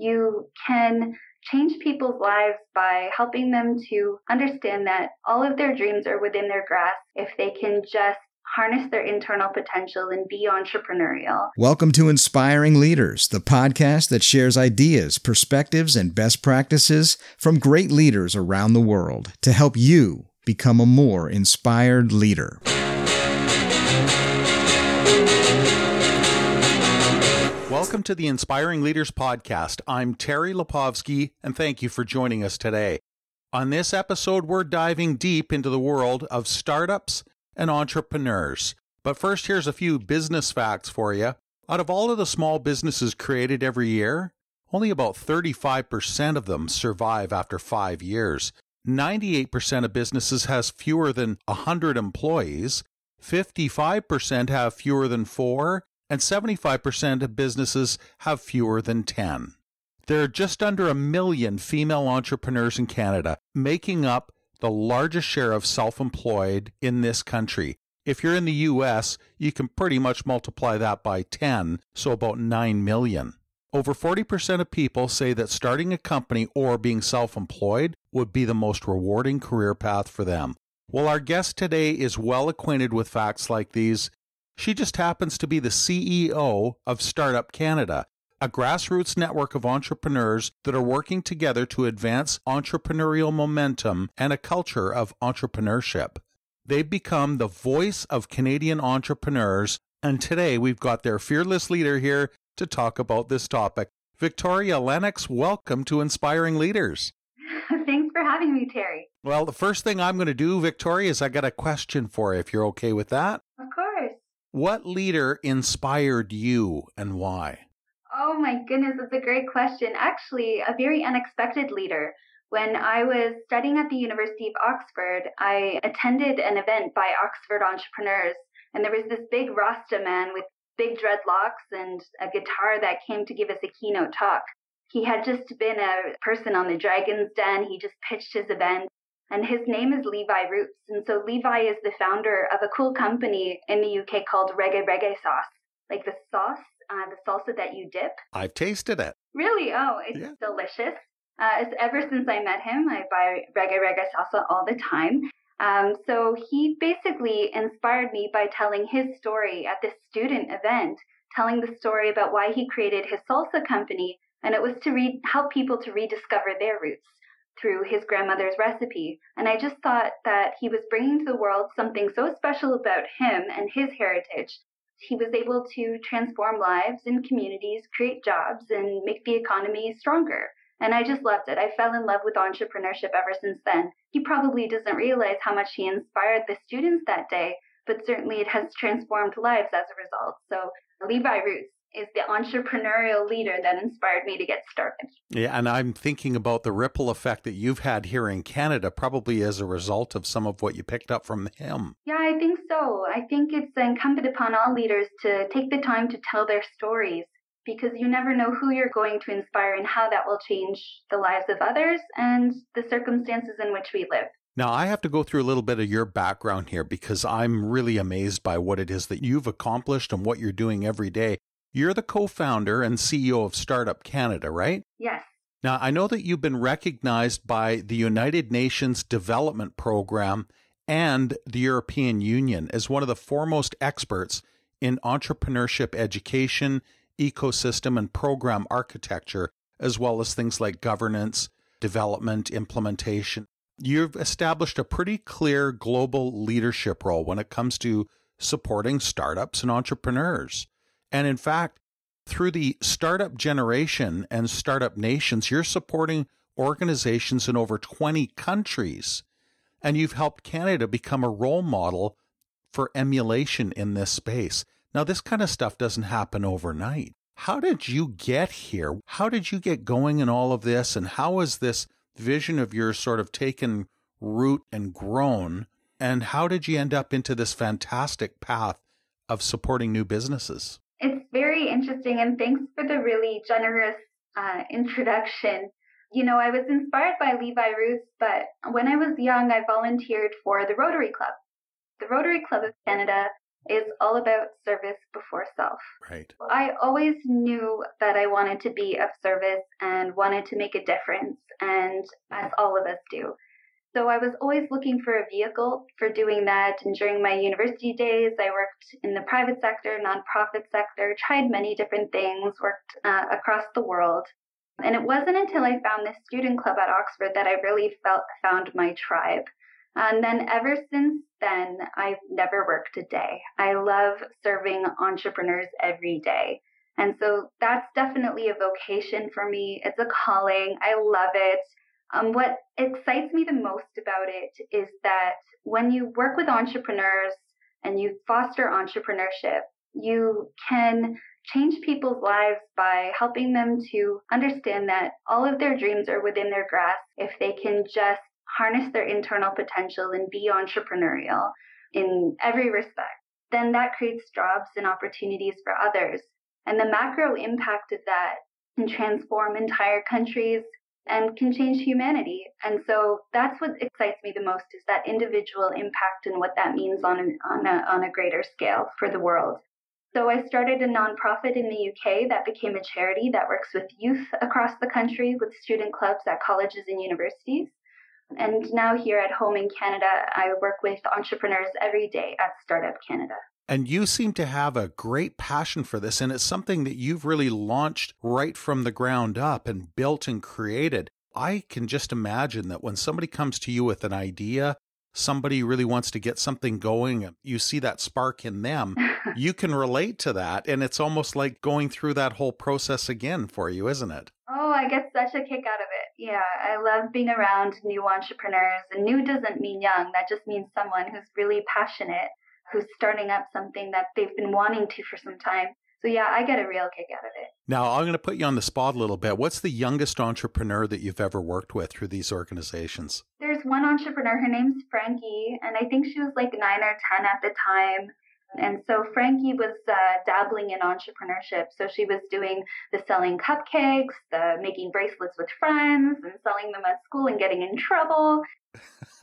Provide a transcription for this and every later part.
you can change people's lives by helping them to understand that all of their dreams are within their grasp if they can just harness their internal potential and be entrepreneurial. Welcome to Inspiring Leaders, the podcast that shares ideas, perspectives, and best practices from great leaders around the world to help you become a more inspired leader. Welcome to the Inspiring Leaders Podcast. I'm Terry Lipovski, and thank you for joining us today. On this episode, we're diving deep into the world of startups and entrepreneurs. But first, here's a few business facts for you. Out of all of the small businesses created every year, only about 35% of them survive after five years. 98% of businesses has fewer than 100 employees, 55% have fewer than four, and 75% of businesses have fewer than 10. There are just under a million female entrepreneurs in Canada, making up the largest share of self employed in this country. If you're in the US, you can pretty much multiply that by 10, so about 9 million. Over 40% of people say that starting a company or being self employed would be the most rewarding career path for them. Well, our guest today is well acquainted with facts like these she just happens to be the CEO of Startup Canada, a grassroots network of entrepreneurs that are working together to advance entrepreneurial momentum and a culture of entrepreneurship. They've become the voice of Canadian entrepreneurs, and today we've got their fearless leader here to talk about this topic. Victoria Lennox, welcome to Inspiring Leaders. Thanks for having me, Terry. Well, the first thing I'm going to do, Victoria, is I got a question for you, if you're okay with that. What leader inspired you and why? Oh my goodness, that's a great question. Actually, a very unexpected leader. When I was studying at the University of Oxford, I attended an event by Oxford entrepreneurs, and there was this big Rasta man with big dreadlocks and a guitar that came to give us a keynote talk. He had just been a person on the Dragon's Den. He just pitched his event and his name is Levi Roots. And so Levi is the founder of a cool company in the UK called Reggae Reggae Sauce, like the sauce, uh, the salsa that you dip. I've tasted it. Really? Oh, it's yeah. delicious. Uh, it's ever since I met him, I buy Reggae Reggae salsa all the time. Um, so he basically inspired me by telling his story at this student event, telling the story about why he created his salsa company, and it was to re- help people to rediscover their roots through his grandmother's recipe. And I just thought that he was bringing to the world something so special about him and his heritage. He was able to transform lives in communities, create jobs, and make the economy stronger. And I just loved it. I fell in love with entrepreneurship ever since then. He probably doesn't realize how much he inspired the students that day, but certainly it has transformed lives as a result. So Levi Roots is the entrepreneurial leader that inspired me to get started. Yeah, and I'm thinking about the ripple effect that you've had here in Canada, probably as a result of some of what you picked up from him. Yeah, I think so. I think it's incumbent upon all leaders to take the time to tell their stories because you never know who you're going to inspire and how that will change the lives of others and the circumstances in which we live. Now, I have to go through a little bit of your background here because I'm really amazed by what it is that you've accomplished and what you're doing every day. You're the co founder and CEO of Startup Canada, right? Yes. Now, I know that you've been recognized by the United Nations Development Program and the European Union as one of the foremost experts in entrepreneurship education, ecosystem, and program architecture, as well as things like governance, development, implementation. You've established a pretty clear global leadership role when it comes to supporting startups and entrepreneurs. And in fact, through the startup generation and startup nations, you're supporting organizations in over 20 countries. And you've helped Canada become a role model for emulation in this space. Now, this kind of stuff doesn't happen overnight. How did you get here? How did you get going in all of this? And how has this vision of yours sort of taken root and grown? And how did you end up into this fantastic path of supporting new businesses? Very interesting, and thanks for the really generous uh, introduction. You know, I was inspired by Levi Roots, but when I was young, I volunteered for the Rotary Club. The Rotary Club of Canada is all about service before self. Right. I always knew that I wanted to be of service and wanted to make a difference, and as all of us do. So I was always looking for a vehicle for doing that. And during my university days, I worked in the private sector, nonprofit sector, tried many different things, worked uh, across the world. And it wasn't until I found this student club at Oxford that I really felt found my tribe. And then ever since then, I've never worked a day. I love serving entrepreneurs every day. And so that's definitely a vocation for me. It's a calling. I love it. Um, what excites me the most about it is that when you work with entrepreneurs and you foster entrepreneurship, you can change people's lives by helping them to understand that all of their dreams are within their grasp if they can just harness their internal potential and be entrepreneurial in every respect. Then that creates jobs and opportunities for others. And the macro impact of that can transform entire countries and can change humanity. And so that's what excites me the most is that individual impact and what that means on a, on a, on a greater scale for the world. So I started a nonprofit in the UK that became a charity that works with youth across the country with student clubs at colleges and universities. And now here at home in Canada, I work with entrepreneurs every day at Startup Canada. And you seem to have a great passion for this, and it's something that you've really launched right from the ground up and built and created. I can just imagine that when somebody comes to you with an idea, somebody really wants to get something going, you see that spark in them, you can relate to that. And it's almost like going through that whole process again for you, isn't it? Oh, I get such a kick out of it. Yeah, I love being around new entrepreneurs. And new doesn't mean young, that just means someone who's really passionate who's starting up something that they've been wanting to for some time. So yeah, I get a real kick out of it. Now, I'm going to put you on the spot a little bit. What's the youngest entrepreneur that you've ever worked with through these organizations? There's one entrepreneur, her name's Frankie, and I think she was like 9 or 10 at the time. And so Frankie was uh, dabbling in entrepreneurship. So she was doing the selling cupcakes, the making bracelets with friends, and selling them at school and getting in trouble.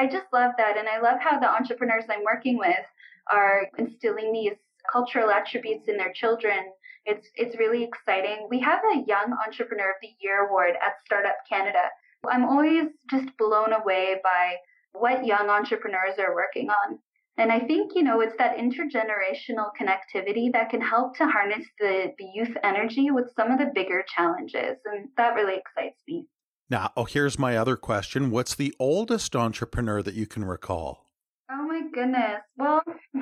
I just love that. And I love how the entrepreneurs I'm working with are instilling these cultural attributes in their children. It's, it's really exciting. We have a Young Entrepreneur of the Year award at Startup Canada. I'm always just blown away by what young entrepreneurs are working on. And I think, you know, it's that intergenerational connectivity that can help to harness the, the youth energy with some of the bigger challenges. And that really excites me. Now, oh, here's my other question. What's the oldest entrepreneur that you can recall? Oh my goodness. Well,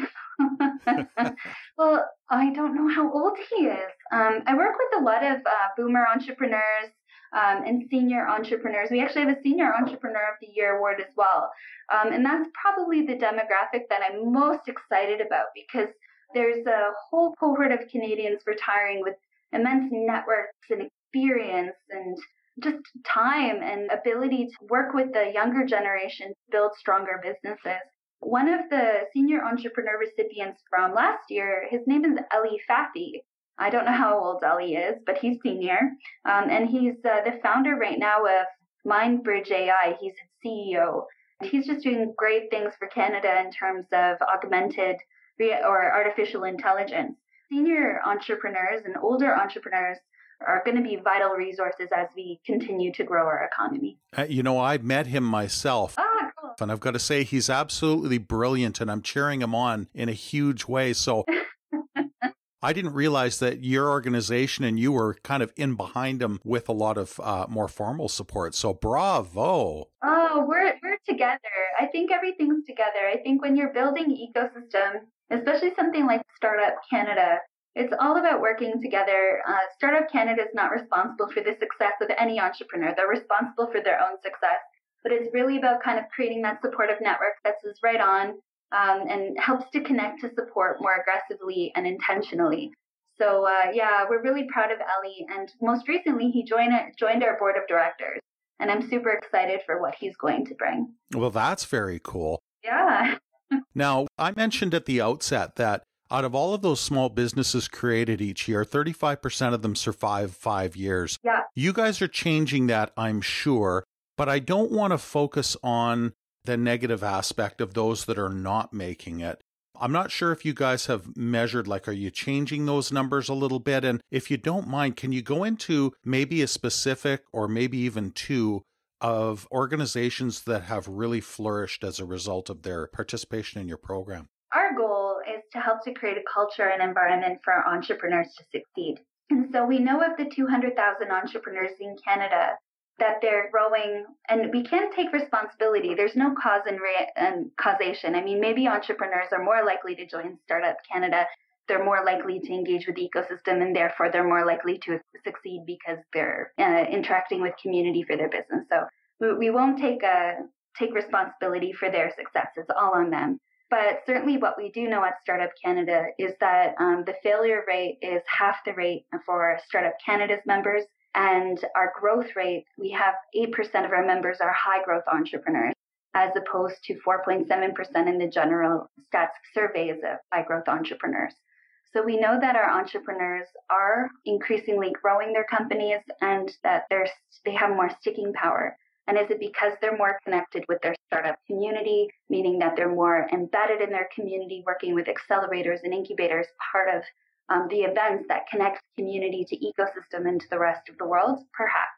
well, I don't know how old he is. Um, I work with a lot of uh, boomer entrepreneurs um, and senior entrepreneurs. We actually have a Senior Entrepreneur of the Year award as well. Um, and that's probably the demographic that I'm most excited about because there's a whole cohort of Canadians retiring with immense networks and experience and just time and ability to work with the younger generation to build stronger businesses. One of the senior entrepreneur recipients from last year, his name is Eli Fathi. I don't know how old Eli is, but he's senior. Um, and he's uh, the founder right now of MindBridge AI. He's CEO. He's just doing great things for Canada in terms of augmented or artificial intelligence. Senior entrepreneurs and older entrepreneurs are going to be vital resources as we continue to grow our economy. Uh, you know, I met him myself. Ah, cool. And I've got to say, he's absolutely brilliant, and I'm cheering him on in a huge way. So I didn't realize that your organization and you were kind of in behind him with a lot of uh, more formal support. So bravo. Oh, we're, we're together. I think everything's together. I think when you're building ecosystem, especially something like Startup Canada, it's all about working together. Uh, Startup Canada is not responsible for the success of any entrepreneur. They're responsible for their own success. But it's really about kind of creating that supportive network that's right on um, and helps to connect to support more aggressively and intentionally. So uh, yeah, we're really proud of Ellie, and most recently he joined joined our board of directors, and I'm super excited for what he's going to bring. Well, that's very cool. Yeah. now, I mentioned at the outset that out of all of those small businesses created each year, 35% of them survive five years. Yeah. You guys are changing that, I'm sure, but I don't want to focus on the negative aspect of those that are not making it. I'm not sure if you guys have measured, like, are you changing those numbers a little bit? And if you don't mind, can you go into maybe a specific or maybe even two of organizations that have really flourished as a result of their participation in your program? Our goal to help to create a culture and environment for entrepreneurs to succeed. And so we know of the 200,000 entrepreneurs in Canada that they're growing and we can't take responsibility. There's no cause and, re- and causation. I mean, maybe entrepreneurs are more likely to join Startup Canada. They're more likely to engage with the ecosystem and therefore they're more likely to succeed because they're uh, interacting with community for their business. So we, we won't take a, take responsibility for their success. It's all on them. But certainly, what we do know at Startup Canada is that um, the failure rate is half the rate for Startup Canada's members. And our growth rate, we have 8% of our members are high growth entrepreneurs, as opposed to 4.7% in the general stats surveys of high growth entrepreneurs. So we know that our entrepreneurs are increasingly growing their companies and that they have more sticking power. And is it because they're more connected with their startup community, meaning that they're more embedded in their community, working with accelerators and incubators, part of um, the events that connect community to ecosystem and to the rest of the world? Perhaps.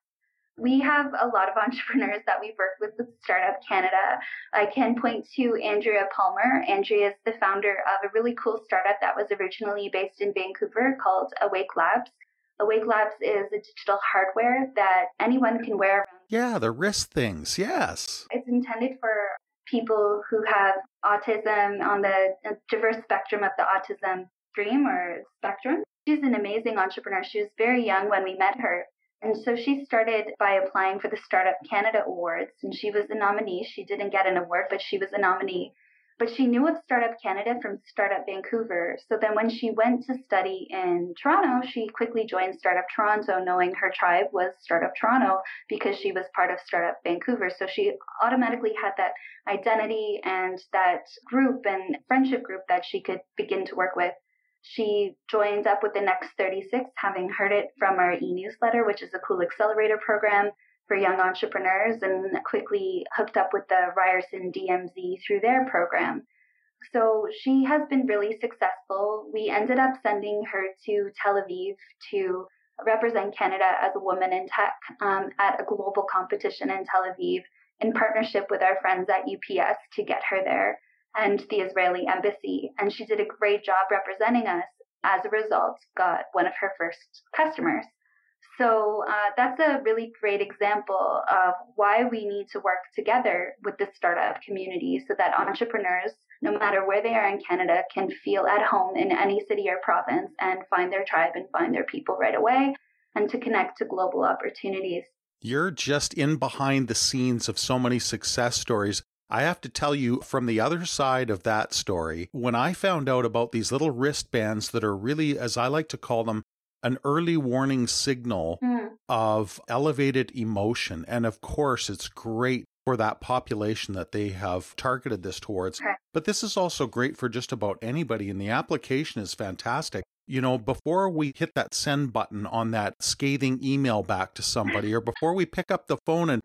We have a lot of entrepreneurs that we've worked with with Startup Canada. I can point to Andrea Palmer. Andrea is the founder of a really cool startup that was originally based in Vancouver called Awake Labs. Awake Labs is a digital hardware that anyone can wear. Yeah, the wrist things. Yes. It's intended for people who have autism on the diverse spectrum of the autism stream or spectrum. She's an amazing entrepreneur. She was very young when we met her. And so she started by applying for the Startup Canada Awards, and she was a nominee. She didn't get an award, but she was a nominee. But she knew of Startup Canada from Startup Vancouver. So then when she went to study in Toronto, she quickly joined Startup Toronto, knowing her tribe was Startup Toronto because she was part of Startup Vancouver. So she automatically had that identity and that group and friendship group that she could begin to work with. She joined up with the Next 36, having heard it from our e-newsletter, which is a cool accelerator program for young entrepreneurs and quickly hooked up with the Ryerson DMZ through their program. So she has been really successful. We ended up sending her to Tel Aviv to represent Canada as a woman in tech um, at a global competition in Tel Aviv in partnership with our friends at UPS to get her there and the Israeli embassy. And she did a great job representing us. As a result, got one of her first customers. So uh, that's a really great example of why we need to work together with the startup community so that entrepreneurs, no matter where they are in Canada, can feel at home in any city or province and find their tribe and find their people right away and to connect to global opportunities. You're just in behind the scenes of so many success stories. I have to tell you from the other side of that story, when I found out about these little wristbands that are really, as I like to call them, an early warning signal mm. of elevated emotion. And of course, it's great for that population that they have targeted this towards. Okay. But this is also great for just about anybody, and the application is fantastic. You know, before we hit that send button on that scathing email back to somebody, or before we pick up the phone and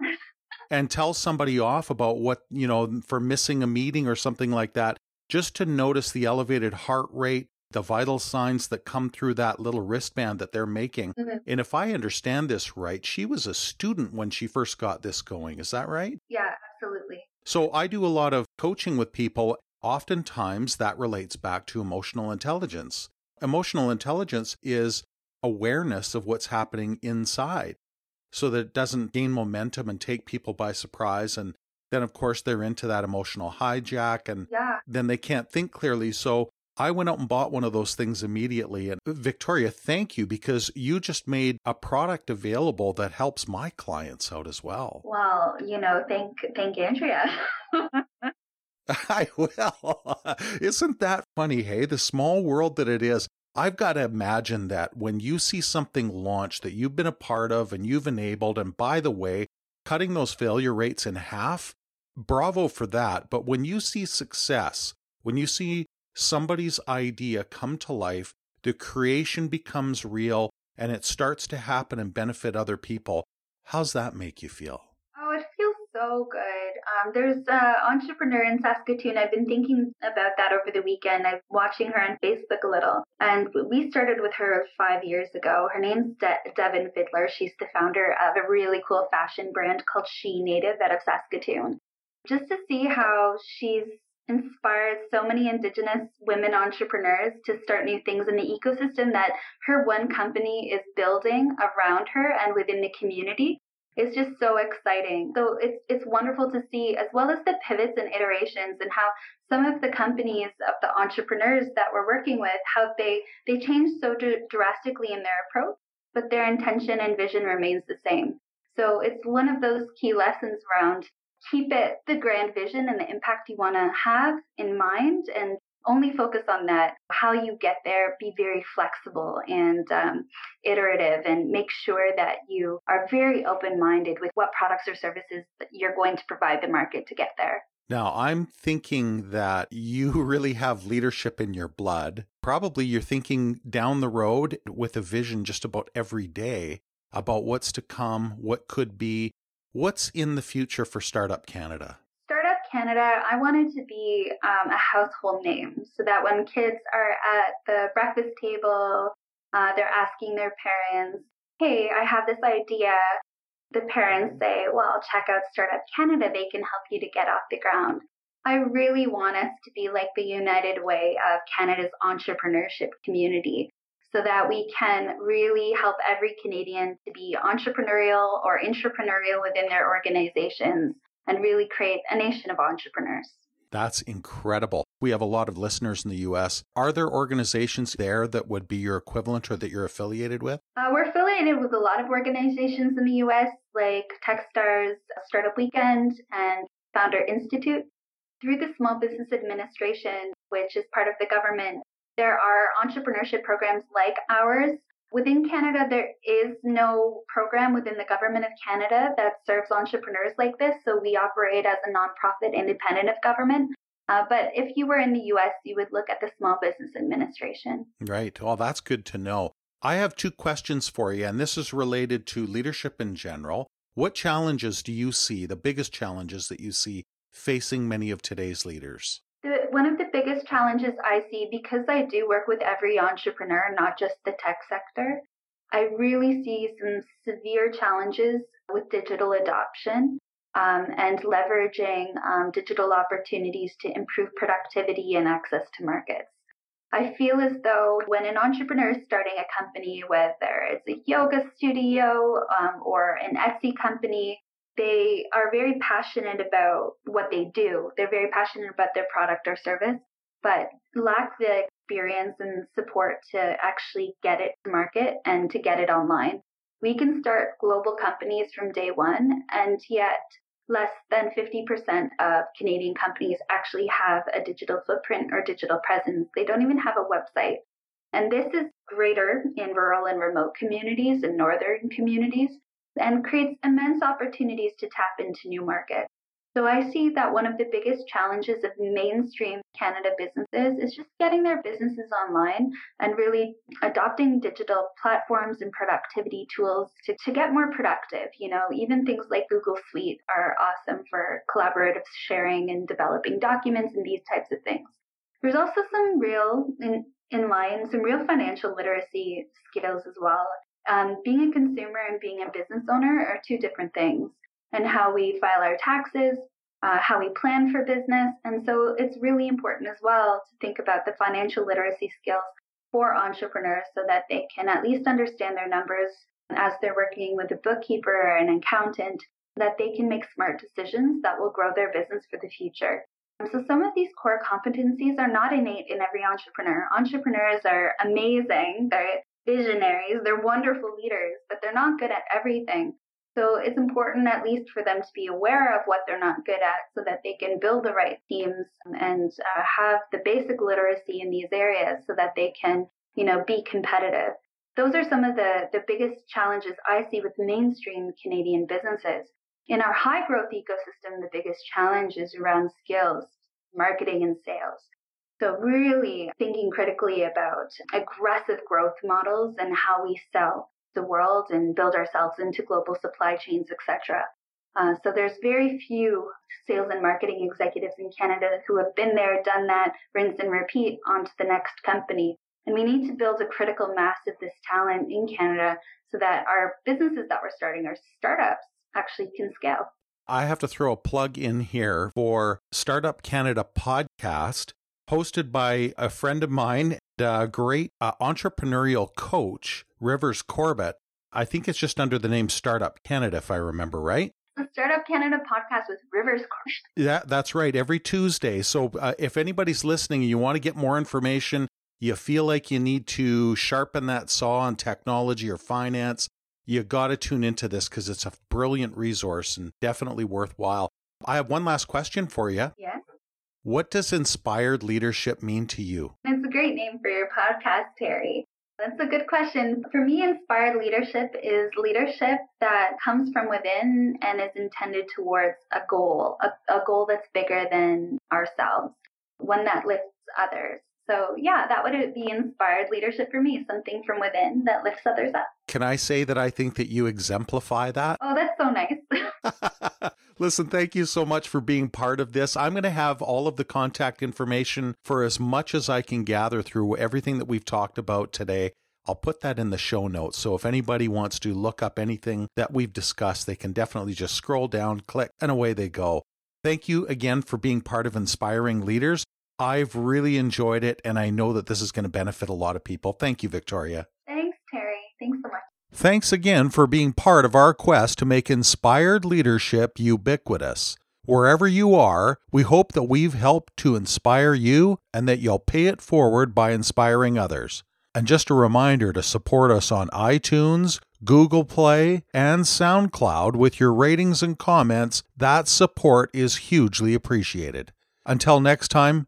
and tell somebody off about what, you know, for missing a meeting or something like that, just to notice the elevated heart rate, the vital signs that come through that little wristband that they're making. Mm-hmm. And if I understand this right, she was a student when she first got this going. Is that right? Yeah, absolutely. So I do a lot of coaching with people. Oftentimes that relates back to emotional intelligence. Emotional intelligence is awareness of what's happening inside so that it doesn't gain momentum and take people by surprise. And then, of course, they're into that emotional hijack and yeah. then they can't think clearly. So I went out and bought one of those things immediately. And uh, Victoria, thank you because you just made a product available that helps my clients out as well. Well, you know, thank thank Andrea. I will. Isn't that funny? Hey, the small world that it is. I've got to imagine that when you see something launched that you've been a part of and you've enabled, and by the way, cutting those failure rates in half, bravo for that. But when you see success, when you see somebody's idea come to life, the creation becomes real and it starts to happen and benefit other people. How's that make you feel? Oh, it feels so good. Um, there's an entrepreneur in Saskatoon. I've been thinking about that over the weekend. I'm watching her on Facebook a little. And we started with her five years ago. Her name's De- Devin Fiddler. She's the founder of a really cool fashion brand called She Native out of Saskatoon. Just to see how she's inspired so many Indigenous women entrepreneurs to start new things in the ecosystem that her one company is building around her and within the community is just so exciting. So it's it's wonderful to see as well as the pivots and iterations and how some of the companies of the entrepreneurs that we're working with how they they change so dr- drastically in their approach, but their intention and vision remains the same. So it's one of those key lessons around keep it the grand vision and the impact you want to have in mind and only focus on that how you get there be very flexible and um, iterative and make sure that you are very open-minded with what products or services you're going to provide the market to get there now, I'm thinking that you really have leadership in your blood. Probably you're thinking down the road with a vision just about every day about what's to come, what could be, What's in the future for Startup Canada? Startup Canada, I wanted to be um, a household name so that when kids are at the breakfast table, uh, they're asking their parents, hey, I have this idea. The parents say, well, check out Startup Canada. They can help you to get off the ground. I really want us to be like the United Way of Canada's entrepreneurship community so that we can really help every Canadian to be entrepreneurial or intrapreneurial within their organizations and really create a nation of entrepreneurs. That's incredible. We have a lot of listeners in the US. Are there organizations there that would be your equivalent or that you're affiliated with? Uh, we're affiliated with a lot of organizations in the US, like Techstars, Startup Weekend, and Founder Institute. Through the Small Business Administration, which is part of the government, there are entrepreneurship programs like ours. Within Canada, there is no program within the Government of Canada that serves entrepreneurs like this. So we operate as a nonprofit independent of government. Uh, but if you were in the US, you would look at the Small Business Administration. Right. Well, that's good to know. I have two questions for you, and this is related to leadership in general. What challenges do you see, the biggest challenges that you see facing many of today's leaders? The, one of the biggest challenges I see, because I do work with every entrepreneur, not just the tech sector, I really see some severe challenges with digital adoption um, and leveraging um, digital opportunities to improve productivity and access to markets. I feel as though when an entrepreneur is starting a company, whether it's a yoga studio um, or an Etsy company, they are very passionate about what they do. They're very passionate about their product or service, but lack the experience and support to actually get it to market and to get it online. We can start global companies from day one, and yet less than 50% of Canadian companies actually have a digital footprint or digital presence. They don't even have a website. And this is greater in rural and remote communities and northern communities and creates immense opportunities to tap into new markets. So I see that one of the biggest challenges of mainstream Canada businesses is just getting their businesses online and really adopting digital platforms and productivity tools to, to get more productive. You know, even things like Google Suite are awesome for collaborative sharing and developing documents and these types of things. There's also some real in, in line, some real financial literacy skills as well um, being a consumer and being a business owner are two different things, and how we file our taxes, uh, how we plan for business. And so it's really important as well to think about the financial literacy skills for entrepreneurs so that they can at least understand their numbers as they're working with a bookkeeper or an accountant, that they can make smart decisions that will grow their business for the future. So some of these core competencies are not innate in every entrepreneur. Entrepreneurs are amazing. They're visionaries, they're wonderful leaders, but they're not good at everything. So it's important at least for them to be aware of what they're not good at so that they can build the right teams and uh, have the basic literacy in these areas so that they can, you know, be competitive. Those are some of the, the biggest challenges I see with mainstream Canadian businesses. In our high growth ecosystem, the biggest challenge is around skills, marketing and sales. So really thinking critically about aggressive growth models and how we sell the world and build ourselves into global supply chains, etc. Uh, so there's very few sales and marketing executives in Canada who have been there, done that, rinse and repeat onto the next company. And we need to build a critical mass of this talent in Canada so that our businesses that we're starting, our startups, actually can scale. I have to throw a plug in here for Startup Canada podcast, hosted by a friend of mine, a great uh, entrepreneurial coach, Rivers Corbett. I think it's just under the name Startup Canada, if I remember right. The Startup Canada podcast with Rivers Corbett. Yeah, that's right. Every Tuesday. So uh, if anybody's listening and you want to get more information, you feel like you need to sharpen that saw on technology or finance, you got to tune into this because it's a brilliant resource and definitely worthwhile. I have one last question for you. Yes. What does inspired leadership mean to you? It's a great name for your podcast, Terry. That's a good question. For me, inspired leadership is leadership that comes from within and is intended towards a goal, a, a goal that's bigger than ourselves, one that lifts others. So, yeah, that would be inspired leadership for me, something from within that lifts others up. Can I say that I think that you exemplify that? Oh, that's so nice. Listen, thank you so much for being part of this. I'm going to have all of the contact information for as much as I can gather through everything that we've talked about today. I'll put that in the show notes. So if anybody wants to look up anything that we've discussed, they can definitely just scroll down, click, and away they go. Thank you again for being part of Inspiring Leaders. I've really enjoyed it, and I know that this is going to benefit a lot of people. Thank you, Victoria. Thanks, Terry. Thanks so much. Thanks again for being part of our quest to make inspired leadership ubiquitous. Wherever you are, we hope that we've helped to inspire you and that you'll pay it forward by inspiring others. And just a reminder to support us on iTunes, Google Play, and SoundCloud with your ratings and comments. That support is hugely appreciated. Until next time,